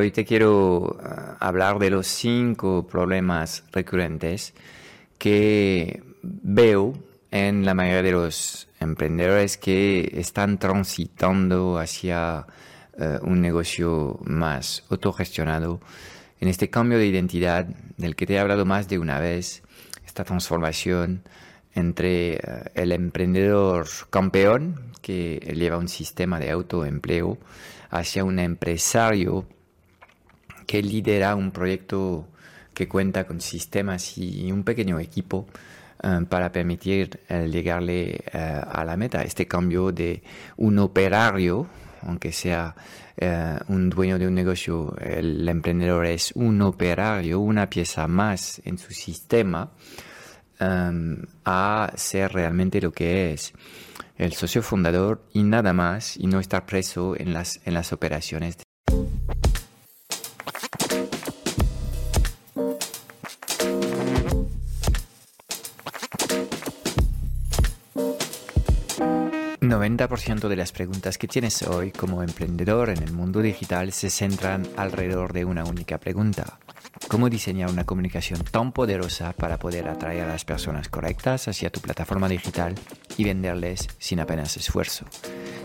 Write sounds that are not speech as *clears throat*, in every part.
Hoy te quiero uh, hablar de los cinco problemas recurrentes que veo en la mayoría de los emprendedores que están transitando hacia uh, un negocio más autogestionado. En este cambio de identidad del que te he hablado más de una vez, esta transformación entre uh, el emprendedor campeón que lleva un sistema de autoempleo hacia un empresario que lidera un proyecto que cuenta con sistemas y un pequeño equipo eh, para permitir eh, llegarle eh, a la meta. Este cambio de un operario, aunque sea un dueño de un negocio, el emprendedor es un operario, una pieza más en su sistema, a ser realmente lo que es el socio fundador y nada más y no estar preso en las, en las operaciones. 90% de las preguntas que tienes hoy como emprendedor en el mundo digital se centran alrededor de una única pregunta. ¿Cómo diseñar una comunicación tan poderosa para poder atraer a las personas correctas hacia tu plataforma digital y venderles sin apenas esfuerzo?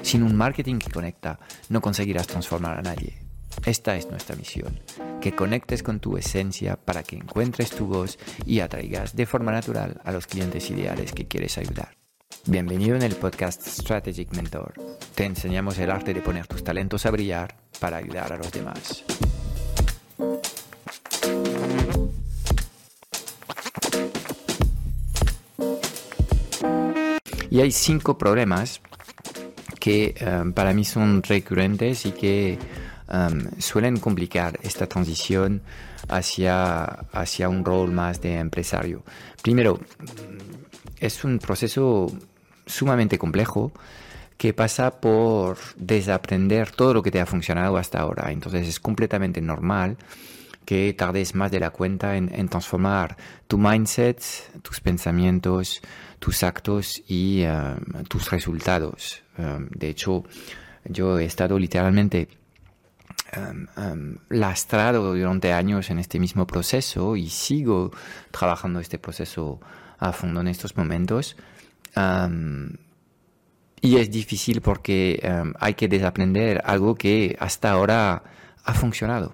Sin un marketing que conecta, no conseguirás transformar a nadie. Esta es nuestra misión, que conectes con tu esencia para que encuentres tu voz y atraigas de forma natural a los clientes ideales que quieres ayudar. Bienvenido en el podcast Strategic Mentor. Te enseñamos el arte de poner tus talentos a brillar para ayudar a los demás. Y hay cinco problemas que um, para mí son recurrentes y que um, suelen complicar esta transición hacia, hacia un rol más de empresario. Primero, es un proceso sumamente complejo que pasa por desaprender todo lo que te ha funcionado hasta ahora. Entonces es completamente normal que tardes más de la cuenta en, transformar tu mindset, tus pensamientos, tus actos y um, tus resultados. Um, de hecho, yo he estado literalmente um, lastrado durante años en este mismo proceso y sigo trabajando este proceso a fondo en estos momentos. Y es difícil porque hay que desaprender algo que hasta ahora ha funcionado.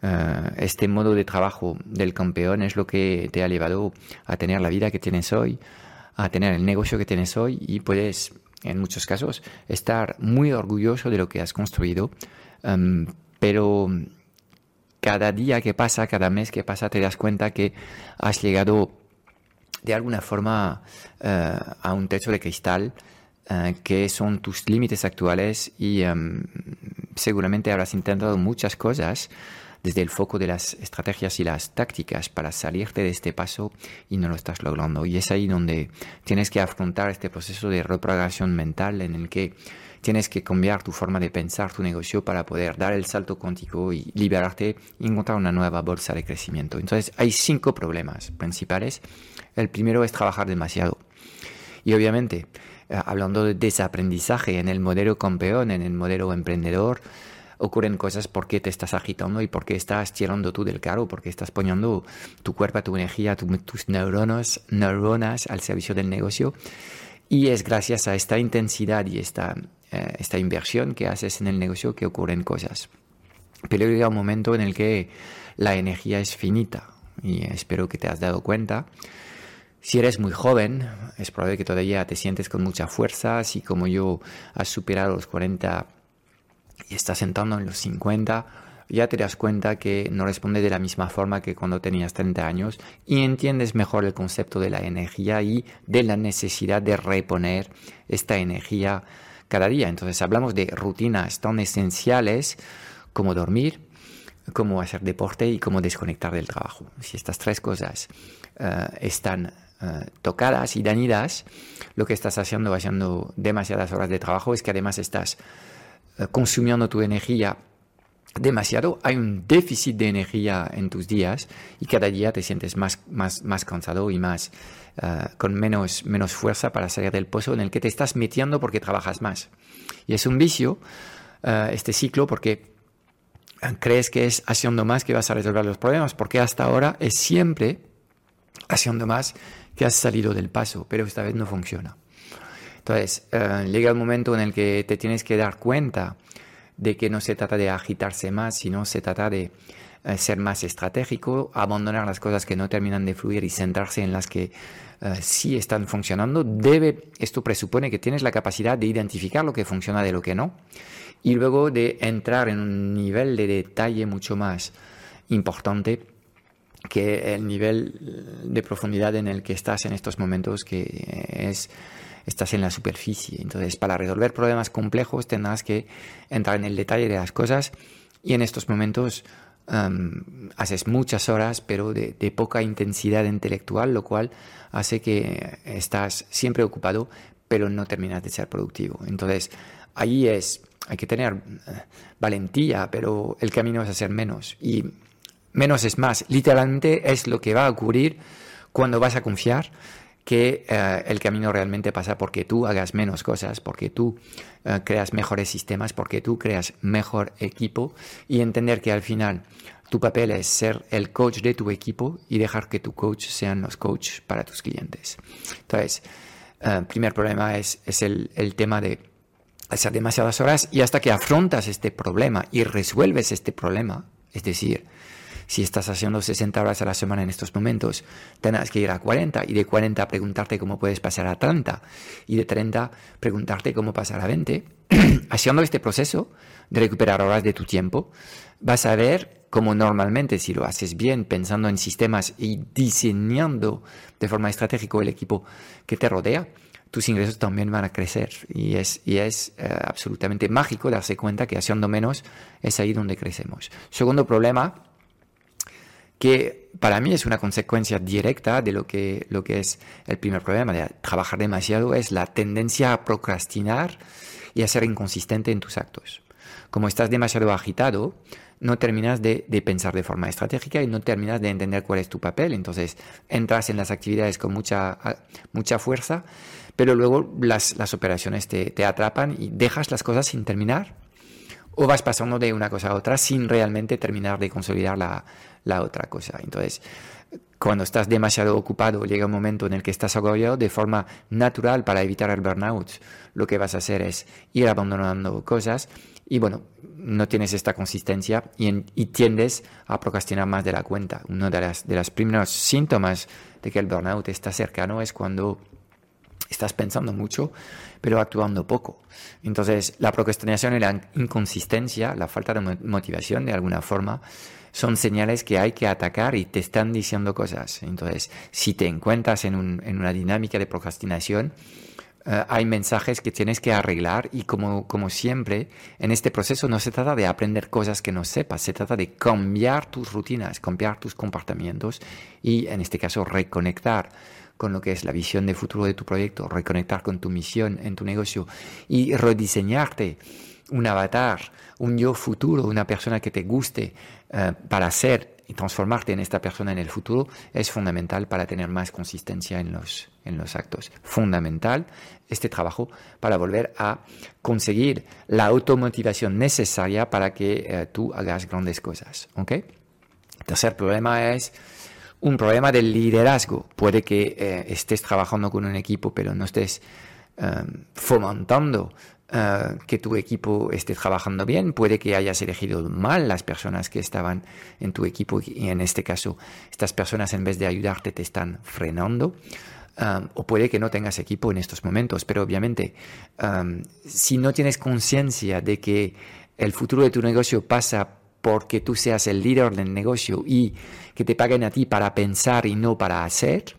Uh, este modo de trabajo del campeón es lo que te ha llevado a tener la vida que tienes hoy, a tener el negocio que tienes hoy y puedes, en muchos casos, estar muy orgulloso de lo que has construido, pero cada día que pasa, cada mes que pasa, te das cuenta que has llegado de alguna forma eh, a un techo de cristal eh, que son tus límites actuales y em, seguramente habrás intentado muchas cosas desde el foco de las estrategias y las tácticas para salirte de este paso y no lo estás logrando. Y es ahí donde tienes que afrontar este proceso de reprogramación mental en el que tienes que cambiar tu forma de pensar tu negocio para poder dar el salto cuántico y liberarte y encontrar una nueva bolsa de crecimiento. Entonces hay cinco problemas principales. El primero es trabajar demasiado. Y obviamente, eh, hablando de desaprendizaje en el modelo campeón, en el modelo emprendedor, ocurren cosas porque te estás agitando y porque estás tirando tú del carro, porque estás poniendo tu cuerpo, tu energía, tus neuronas, neuronas al servicio del negocio. Y es gracias a esta intensidad y esta, eh, esta inversión que haces en el negocio que ocurren cosas. Pero llega un momento en el que la energía es finita y espero que te has dado cuenta si eres muy joven, es probable que todavía te sientes con mucha fuerza, así como yo has superado los 40 y estás entrando en los 50, ya te das cuenta que no responde de la misma forma que cuando tenías 30 años y entiendes mejor el concepto de la energía y de la necesidad de reponer esta energía cada día. Entonces hablamos de rutinas tan esenciales como dormir, como hacer deporte y como desconectar del trabajo. Si estas tres cosas uh, están uh, tocadas y dañidas, lo que estás haciendo, haciendo demasiadas horas de trabajo, es que además estás uh, consumiendo tu energía demasiado, hay un déficit de energía en tus días y cada día te sientes más, más, más cansado y más con menos, menos fuerza para salir del pozo en el que te estás metiendo porque trabajas más. Y es un vicio este ciclo porque crees que es haciendo más que vas a resolver los problemas, porque hasta ahora es siempre haciendo más que has salido del paso, pero esta vez no funciona. Entonces, eh, llega el momento en el que te tienes que dar cuenta de que no se trata de agitarse más, sino se trata de eh, ser más estratégico, abandonar las cosas que no terminan de fluir y centrarse en las que eh, sí están funcionando. Debe, esto presupone que tienes la capacidad de identificar lo que funciona de lo que no y luego de entrar en un nivel de detalle mucho más importante que el nivel de profundidad en el que estás en estos momentos, que es estás en la superficie. Entonces, para resolver problemas complejos tendrás que entrar en el detalle de las cosas y en estos momentos um, haces muchas horas, pero de, poca intensidad intelectual, lo cual hace que estás siempre ocupado, pero no terminas de ser productivo. Entonces, ahí es, hay que tener eh, valentía, pero el camino es hacer menos. Y menos es más. Literalmente es lo que va a ocurrir cuando vas a confiar que eh, el camino realmente pasa porque tú hagas menos cosas, porque tú eh, creas mejores sistemas, porque tú creas mejor equipo y entender que al final tu papel es ser el coach de tu equipo y dejar que tu coach sean los coaches para tus clientes. Entonces, el eh, primer problema es, es el, el tema de hacer demasiadas horas y hasta que afrontas este problema y resuelves este problema, es decir, si estás haciendo 60 horas a la semana en estos momentos, tendrás que ir a 40 y de 40 preguntarte cómo puedes pasar a 30 y de 30 preguntarte cómo pasar a 20. *clears throat* haciendo este proceso de recuperar horas de tu tiempo, vas a ver cómo normalmente, si lo haces bien, pensando en sistemas y diseñando de forma estratégica el equipo que te rodea, tus ingresos también van a crecer. Y es, y es eh, absolutamente mágico darse cuenta que haciendo menos es ahí donde crecemos. Segundo problema que para mí es una consecuencia directa de lo que, lo que es el primer problema de trabajar demasiado, es la tendencia a procrastinar y a ser inconsistente en tus actos. Como estás demasiado agitado, no terminas de, pensar de forma estratégica y no terminas de entender cuál es tu papel. Entonces entras en las actividades con mucha, mucha fuerza, pero luego las, las operaciones te, te atrapan y dejas las cosas sin terminar o vas pasando de una cosa a otra sin realmente terminar de consolidar la, la otra cosa. Entonces, cuando estás demasiado ocupado, llega un momento en el que estás agobiado de forma natural para evitar el burnout. Lo que vas a hacer es ir abandonando cosas y bueno, no tienes esta consistencia y, tiendes a procrastinar más de la cuenta. Uno de las, de los primeros síntomas de que el burnout está cercano es cuando estás pensando mucho, pero actuando poco. Entonces, la procrastinación y la inconsistencia, la falta de motivación de alguna forma, son señales que hay que atacar y te están diciendo cosas. Entonces, si te encuentras en, una dinámica de procrastinación, eh, hay mensajes que tienes que arreglar y como, como siempre, en este proceso no se trata de aprender cosas que no sepas, se trata de cambiar tus rutinas, cambiar tus comportamientos y en este caso reconectar con lo que es la visión de futuro de tu proyecto, reconectar con tu misión en tu negocio y rediseñarte un avatar, un yo futuro, una persona que te guste eh, para ser y transformarte en esta persona en el futuro es fundamental para tener más consistencia en los, en los actos. Fundamental este trabajo para volver a conseguir la automotivación necesaria para que eh, tú hagas grandes cosas. ¿ok? tercer problema es un problema del liderazgo. Puede que eh, estés trabajando con un equipo, pero no estés fomentando eh, que tu equipo esté trabajando bien, puede que hayas elegido mal las personas que estaban en tu equipo y en este caso estas personas en vez de ayudarte te están frenando. Um, o puede que no tengas equipo en estos momentos, pero obviamente um, si no tienes conciencia de que el futuro de tu negocio pasa porque tú seas el líder del negocio y que te paguen a ti para pensar y no para hacer,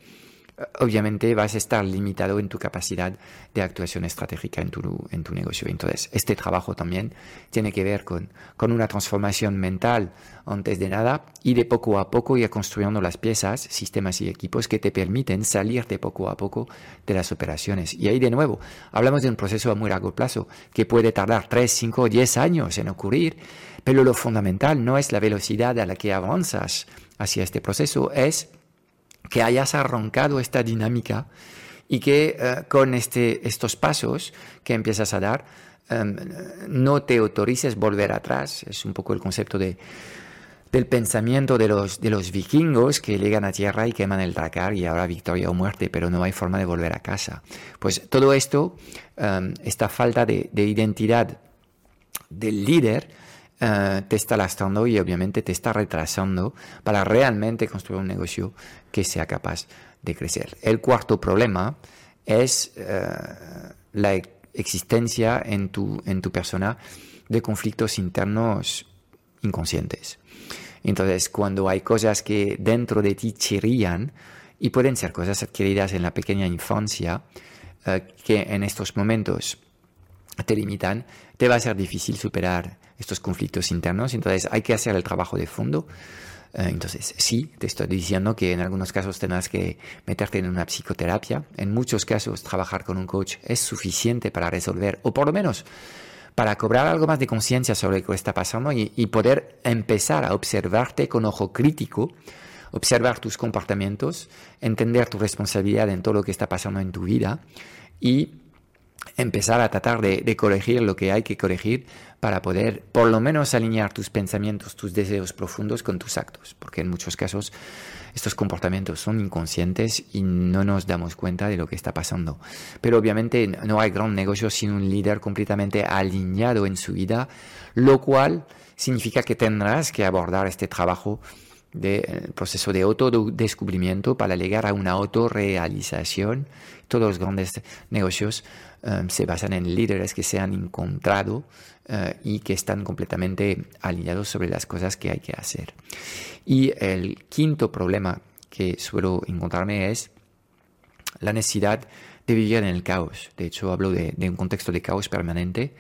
obviamente vas a estar limitado en tu capacidad de actuación estratégica en tu, en tu negocio. Entonces, este trabajo también tiene que ver con, con una transformación mental antes de nada y de poco a poco ir construyendo las piezas, sistemas y equipos que te permiten salir de poco a poco de las operaciones. Y ahí de nuevo, hablamos de un proceso a muy largo plazo que puede tardar 3, 5 o 10 años en ocurrir, pero lo fundamental no es la velocidad a la que avanzas hacia este proceso, es que hayas arrancado esta dinámica y que eh, con este, estos pasos que empiezas a dar em, no te autorices volver atrás. Es un poco el concepto de, del pensamiento de los, de los vikingos que llegan a tierra y queman el dracar y ahora victoria o muerte, pero no hay forma de volver a casa. Pues todo esto, em, esta falta de, identidad del líder, eh, te está lastrando y obviamente te está retrasando para realmente construir un negocio que sea capaz de crecer. El cuarto problema es eh, la existencia en tu, en tu persona de conflictos internos inconscientes. Entonces, cuando hay cosas que dentro de ti chirrían, y pueden ser cosas adquiridas en la pequeña infancia, eh, que en estos momentos te limitan, te va a ser difícil superar estos conflictos internos. Entonces, hay que hacer el trabajo de fondo. Eh, entonces, sí, te estoy diciendo que en algunos casos tendrás que meterte en una psicoterapia. En muchos casos, trabajar con un coach es suficiente para resolver, o por lo menos para cobrar algo más de conciencia sobre lo que está pasando y, poder empezar a observarte con ojo crítico, observar tus comportamientos, entender tu responsabilidad en todo lo que está pasando en tu vida y empezar a tratar de, corregir lo que hay que corregir para poder por lo menos alinear tus pensamientos, tus deseos profundos con tus actos, porque en muchos casos estos comportamientos son inconscientes y no nos damos cuenta de lo que está pasando. Pero obviamente no hay gran negocio sin un líder completamente alineado en su vida, lo cual significa que tendrás que abordar este trabajo del de, proceso de autodescubrimiento para llegar a una autorrealización. Todos los grandes negocios eh, se basan en líderes que se han encontrado eh, y que están completamente alineados sobre las cosas que hay que hacer. Y el quinto problema que suelo encontrarme es la necesidad de vivir en el caos. De hecho, hablo de, un contexto de caos permanente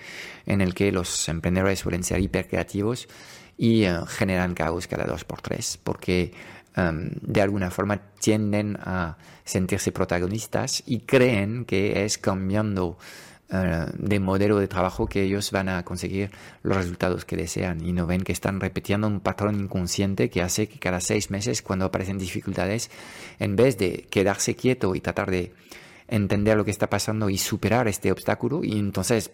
en el que los emprendedores suelen ser hipercreativos y eh, generan caos cada dos por tres, porque em, de alguna forma tienden a sentirse protagonistas y creen que es cambiando eh, de modelo de trabajo que ellos van a conseguir los resultados que desean y no ven que están repitiendo un patrón inconsciente que hace que cada seis meses cuando aparecen dificultades, en vez de quedarse quieto y tratar de entender lo que está pasando y superar este obstáculo y entonces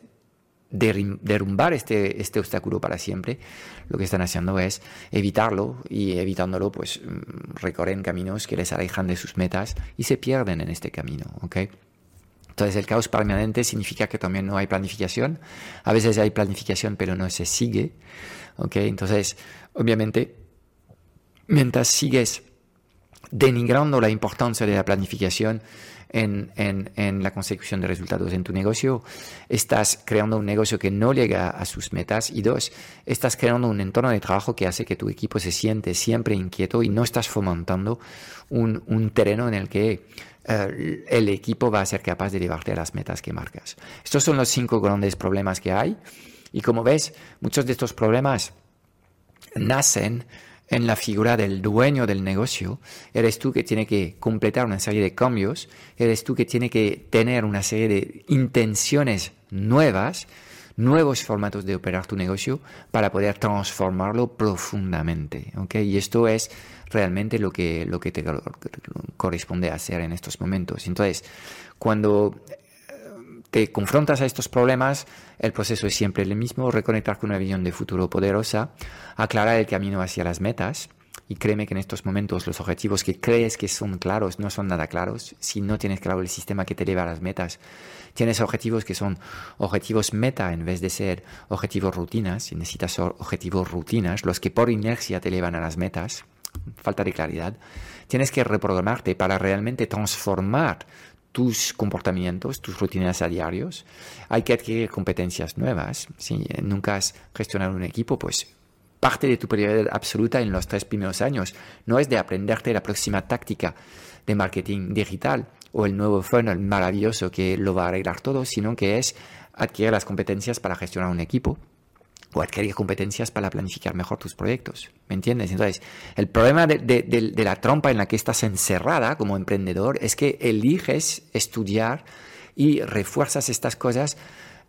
derrumbar este, este obstáculo para siempre, lo que están haciendo es evitarlo y evitándolo pues mm, recorren caminos que les alejan de sus metas y se pierden en este camino, ¿ok? Entonces el caos permanente significa que también no hay planificación. A veces hay planificación pero no se sigue. ¿okay? Entonces, obviamente, mientras sigues denigrando la importancia de la planificación en, en, la consecución de resultados en tu negocio, estás creando un negocio que no llega a sus metas. Y dos, estás creando un entorno de trabajo que hace que tu equipo se siente siempre inquieto y no estás fomentando un, un terreno en el que eh, el equipo va a ser capaz de llevarte a las metas que marcas. Estos son los cinco grandes problemas que hay. Y como ves, muchos de estos problemas nacen en la figura del dueño del negocio. Eres tú que tiene que completar una serie de cambios, eres tú que tiene que tener una serie de intenciones nuevas, nuevos formatos de operar tu negocio para poder transformarlo profundamente. Y esto es realmente lo que, lo que te corresponde hacer en estos momentos. Entonces, cuando te confrontas a estos problemas, el proceso es siempre el mismo, reconectar con una visión de futuro poderosa, aclarar el camino hacia las metas. Y créeme que en estos momentos los objetivos que crees que son claros no son nada claros. Si no tienes claro el sistema que te lleva a las metas, tienes objetivos que son objetivos meta en vez de ser objetivos rutinas. Y necesitas objetivos rutinas, los que por inercia te llevan a las metas falta de claridad, tienes que reprogramarte para realmente transformar tus comportamientos, tus rutinas a diarios. Hay que adquirir competencias nuevas. Si nunca has gestionado un equipo, pues parte de tu prioridad absoluta en los tres primeros años no es de aprenderte la próxima táctica de marketing digital o el nuevo funnel maravilloso que lo va a arreglar todo, sino que es adquirir las competencias para gestionar un equipo, o adquirir competencias para planificar mejor tus proyectos. ¿Me entiendes? Entonces, el problema de, la trompa en la que estás encerrada como emprendedor es que eliges estudiar y refuerzas estas cosas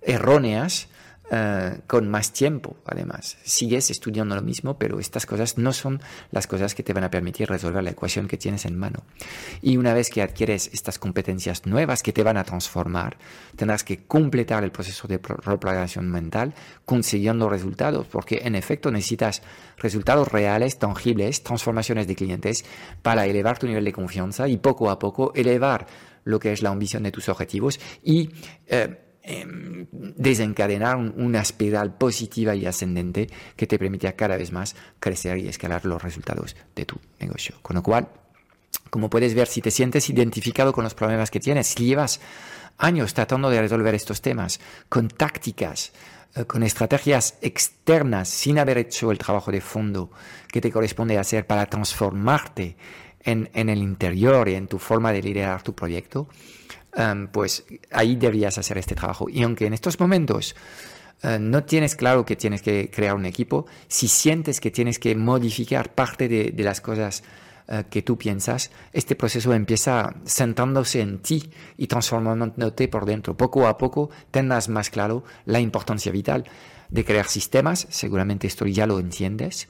erróneas eh, con más tiempo, además. Sigues estudiando lo mismo, pero estas cosas no son las cosas que te van a permitir resolver la ecuación que tienes en mano. Y una vez que adquieres estas competencias nuevas que te van a transformar, tendrás que completar el proceso de reprogramación mental consiguiendo resultados, porque en efecto necesitas resultados reales, tangibles, transformaciones de clientes para elevar tu nivel de confianza y poco a poco elevar lo que es la ambición de tus objetivos y eh, Em, desencadenar una espiral positiva y ascendente que te permita cada vez más crecer y escalar los resultados de tu negocio. Con lo cual, como puedes ver, si te sientes identificado con los problemas que tienes, si llevas años tratando de resolver estos temas con tácticas, eh, con estrategias externas, sin haber hecho el trabajo de fondo que te corresponde hacer para transformarte en, el interior y en tu forma de liderar tu proyecto, Em, pues ahí deberías hacer este trabajo. Y aunque en estos momentos eh, no tienes claro que tienes que crear un equipo, si sientes que tienes que modificar parte de, las cosas eh, que tú piensas, este proceso empieza sentándose en ti y transformándote por dentro. Poco a poco tendrás más claro la importancia vital de crear sistemas, seguramente esto ya lo entiendes,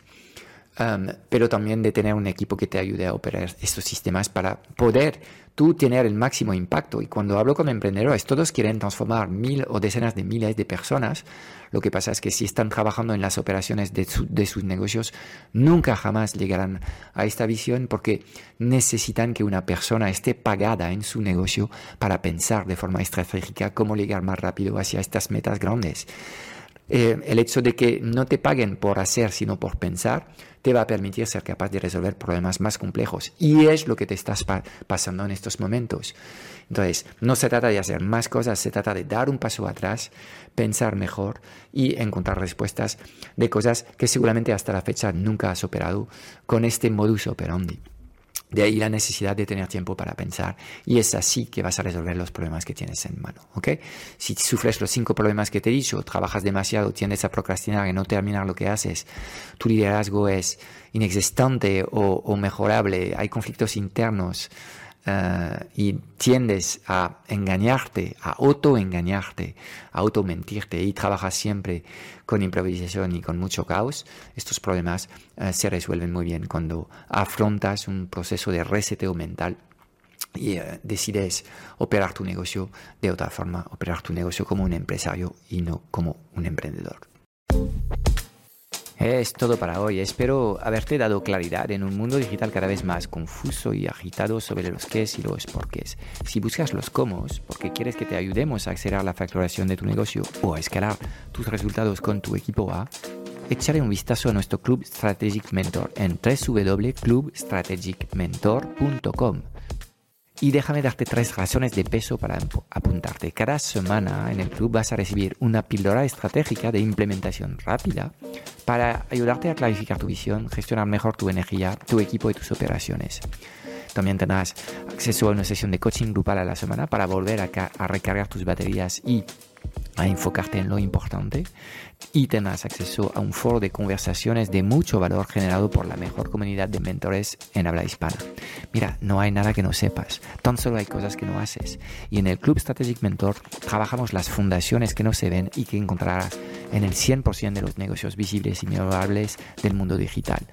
em, pero también de tener un equipo que te ayude a operar estos sistemas para poder tú tener el máximo impacto. Y cuando hablo con emprendedores, todos quieren transformar mil o decenas de miles de personas. Lo que pasa es que si están trabajando en las operaciones de, de sus negocios, nunca jamás llegarán a esta visión porque necesitan que una persona esté pagada en su negocio para pensar de forma estratégica cómo llegar más rápido hacia estas metas grandes. Eh, el hecho de que no te paguen por hacer, sino por pensar, te va a permitir ser capaz de resolver problemas más complejos. Y es lo que te estás pasando en estos momentos. Entonces, no se trata de hacer más cosas, se trata de dar un paso atrás, pensar mejor y encontrar respuestas de cosas que seguramente hasta la fecha nunca has operado con este modus operandi. De ahí la necesidad de tener tiempo para pensar y es así que vas a resolver los problemas que tienes en mano. ¿ok? Si sufres los cinco problemas que te he dicho, trabajas demasiado, tiendes a procrastinar y no terminar lo que haces, tu liderazgo es inexistente o, o mejorable, hay conflictos internos, eh, y tiendes a engañarte, a autoengañarte, a automentirte y trabajas siempre con improvisación y con mucho caos, estos problemas eh, se resuelven muy bien cuando afrontas un proceso de reseteo mental y eh, decides operar tu negocio de otra forma, operar tu negocio como un empresario y no como un emprendedor. Es todo para hoy. Espero haberte dado claridad en un mundo digital cada vez más confuso y agitado sobre los qué y los porqués. Si buscas los cómo, porque quieres que te ayudemos a acelerar la facturación de tu negocio o a escalar tus resultados con tu equipo A, echaré un vistazo a nuestro Club Strategic Mentor en www.clubstrategicmentor.com. Y déjame darte tres razones de peso para apuntarte. Cada semana en el club vas a recibir una píldora estratégica de implementación rápida para ayudarte a clarificar tu visión, gestionar mejor tu energía, tu equipo y tus operaciones. También tendrás acceso a una sesión de coaching grupal a la semana para volver a, a recargar tus baterías y a enfocarte en lo importante y tendrás acceso a un foro de conversaciones de mucho valor generado por la mejor comunidad de mentores en habla hispana. Mira, no hay nada que no sepas, tan solo hay cosas que no haces. Y en el Club Strategic Mentor trabajamos las fundaciones que no se ven y que encontrarás en el 100% de los negocios visibles y memorables del mundo digital.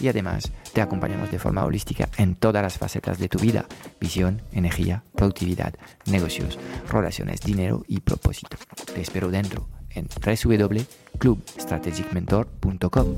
Y además te acompañamos de forma holística en todas las facetas de tu vida, visión, energía, productividad, negocios, relaciones, dinero y propósito. Te espero dentro en www.clubstrategicmentor.com.